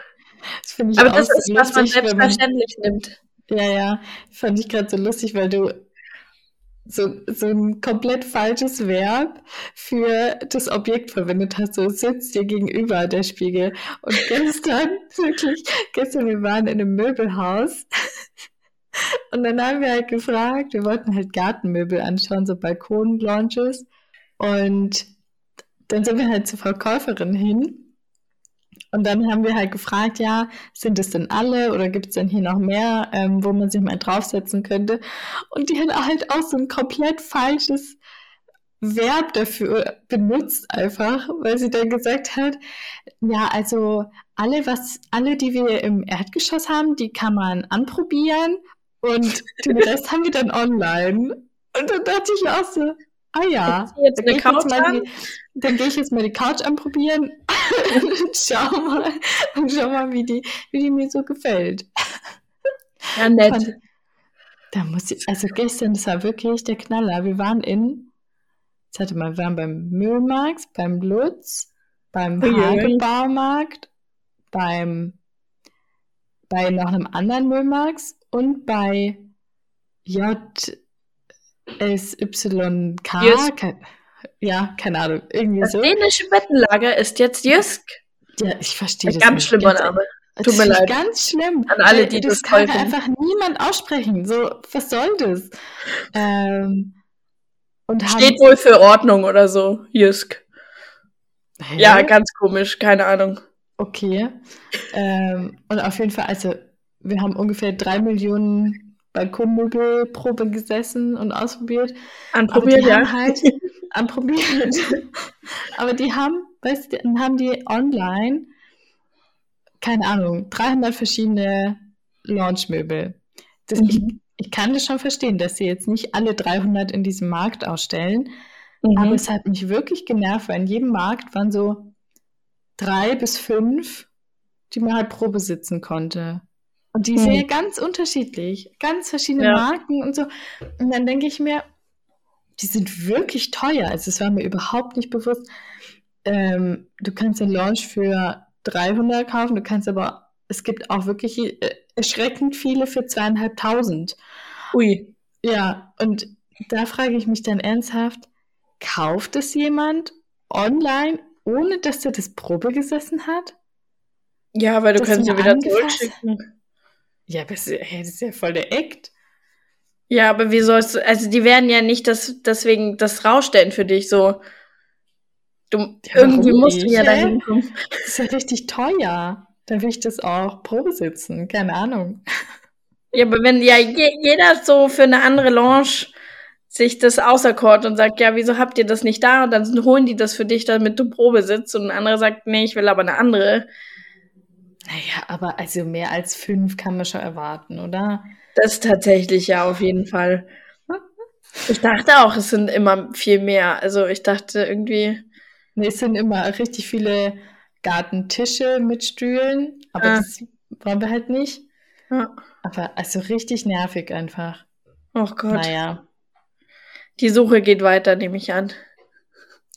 Das Aber das ist, was man selbstverständlich man, nimmt. Ja, ja, fand ich gerade so lustig, weil du so, so ein komplett falsches Verb für das Objekt verwendet hast. So sitzt dir gegenüber der Spiegel. Und gestern, wirklich, gestern, wir waren in einem Möbelhaus. Und dann haben wir halt gefragt, wir wollten halt Gartenmöbel anschauen, so Balkon-Launches. Und dann sind wir halt zur Verkäuferin hin. Und dann haben wir halt gefragt, ja, sind es denn alle oder gibt es denn hier noch mehr, ähm, wo man sich mal draufsetzen könnte? Und die hat halt auch so ein komplett falsches Verb dafür benutzt einfach, weil sie dann gesagt hat, ja, also alle, was, alle, die wir im Erdgeschoss haben, die kann man anprobieren und den Rest haben wir dann online. Und dann dachte ich auch so, Ah ja. Jetzt eine Couch die, dann gehe ich jetzt mal die Couch anprobieren und schau mal, und schau mal wie, die, wie die mir so gefällt. Ja, nett. Und da muss ich, also gestern, das war wirklich der Knaller. Wir waren in, jetzt hatte mal, wir waren beim Müllmarkt, beim Lutz, beim Hagebaumarkt, beim, bei noch einem anderen Müllmarkt und bei J, SYK. Ke ja, keine Ahnung. Irgendwie das so. dänische Bettenlager ist jetzt Jysk. Ja, ich verstehe das. Ganz nicht. schlimmer Name. Tut mir leid. Ganz schlimm. An alle, die das, das kann einfach niemand aussprechen. So, was soll das? Ähm, und Steht wohl für Ordnung oder so. Jysk. Ja, ganz komisch. Keine Ahnung. Okay. ähm, und auf jeden Fall, also, wir haben ungefähr drei Millionen Balkonmöbelprobe gesessen und ausprobiert. Anprobiert, ja. Halt anprobiert. Aber die haben, weißt du, dann haben die online, keine Ahnung, 300 verschiedene Launchmöbel. Das, mhm. ich, ich kann das schon verstehen, dass sie jetzt nicht alle 300 in diesem Markt ausstellen. Mhm. Aber es hat mich wirklich genervt, weil in jedem Markt waren so drei bis fünf, die man halt Probe sitzen konnte. Und die hm. sind ja ganz unterschiedlich, ganz verschiedene ja. Marken und so. Und dann denke ich mir, die sind wirklich teuer. Also es war mir überhaupt nicht bewusst. Ähm, du kannst den Launch für 300 kaufen, du kannst aber, es gibt auch wirklich äh, erschreckend viele für zweieinhalbtausend. Ui. Ja, und da frage ich mich dann ernsthaft, kauft es jemand online, ohne dass er das Probe gesessen hat? Ja, weil du kannst ja wieder zurückschicken. Ja, aber das, das ist ja voll der Act. Ja, aber wie sollst du, also die werden ja nicht das, deswegen das rausstellen für dich, so. Du, ja, irgendwie musst du ja da hinkommen. Das ist ja richtig teuer. Dann will ich das auch Probe sitzen, keine Ahnung. Ja, aber wenn ja je, jeder so für eine andere Lounge sich das auserkort und sagt, ja, wieso habt ihr das nicht da? Und dann holen die das für dich, damit du Probe sitzt und ein anderer sagt, nee, ich will aber eine andere. Naja, aber also mehr als fünf kann man schon erwarten, oder? Das tatsächlich ja auf jeden Fall. Ich dachte auch, es sind immer viel mehr. Also ich dachte irgendwie. Nee, es sind immer richtig viele Gartentische mit Stühlen, aber ah. das wollen wir halt nicht. Ja. Aber also richtig nervig einfach. Oh Gott. Naja. Die Suche geht weiter, nehme ich an.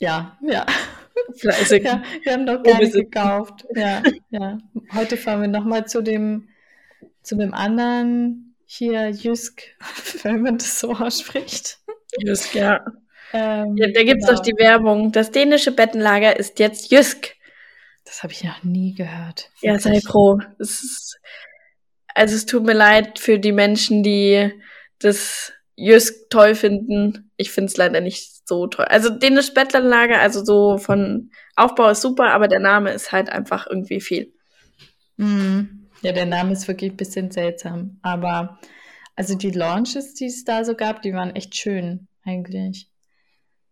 Ja, ja. Fleißig. Ja, wir haben noch gar nicht gekauft. Ja, ja. Heute fahren wir nochmal zu dem, zu dem anderen hier, Jysk, wenn man das so ausspricht. Jysk, ja. Ähm, ja da gibt es genau. doch die Werbung. Das dänische Bettenlager ist jetzt Jysk. Das habe ich noch nie gehört. Ja, sei froh. Es ist, also es tut mir leid für die Menschen, die das Jysk toll finden. Ich finde es leider nicht so toll. Also dänisch Bettlerlager, also so von Aufbau ist super, aber der Name ist halt einfach irgendwie viel. Mhm. Ja, der Name ist wirklich ein bisschen seltsam. Aber also die Launches, die es da so gab, die waren echt schön eigentlich.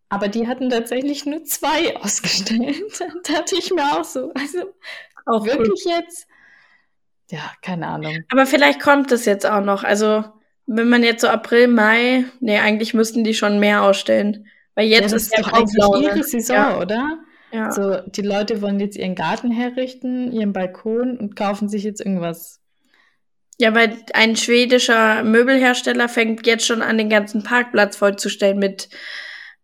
Aber die hatten tatsächlich nur zwei ausgestellt. da hatte ich mir auch so, also auch wirklich cool. jetzt? Ja, keine Ahnung. Aber vielleicht kommt es jetzt auch noch. Also wenn man jetzt so April, Mai, nee, eigentlich müssten die schon mehr ausstellen. Weil jetzt ja, ist, ist doch eigentlich ihre Saison, ja. oder? Ja. So, die Leute wollen jetzt ihren Garten herrichten, ihren Balkon und kaufen sich jetzt irgendwas. Ja, weil ein schwedischer Möbelhersteller fängt jetzt schon an, den ganzen Parkplatz vollzustellen mit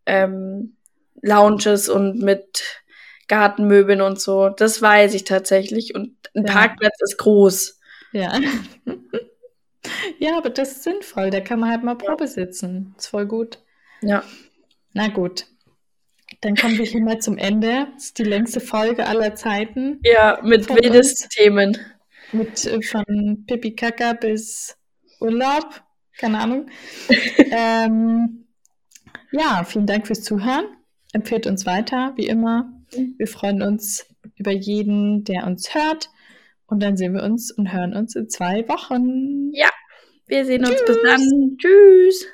ähm, Lounges und mit Gartenmöbeln und so. Das weiß ich tatsächlich. Und ein ja. Parkplatz ist groß. Ja. Ja, aber das ist sinnvoll. Da kann man halt mal Probe sitzen. Ist voll gut. Ja. Na gut. Dann kommen wir hier mal zum Ende. Das ist die längste Folge aller Zeiten. Ja, mit wildesten Themen. Mit äh, von Pipi Kaka bis Urlaub. Keine Ahnung. ähm, ja, vielen Dank fürs Zuhören. Empfehlt uns weiter, wie immer. Wir freuen uns über jeden, der uns hört. Und dann sehen wir uns und hören uns in zwei Wochen. Ja, wir sehen uns Tschüss. bis dann. Tschüss.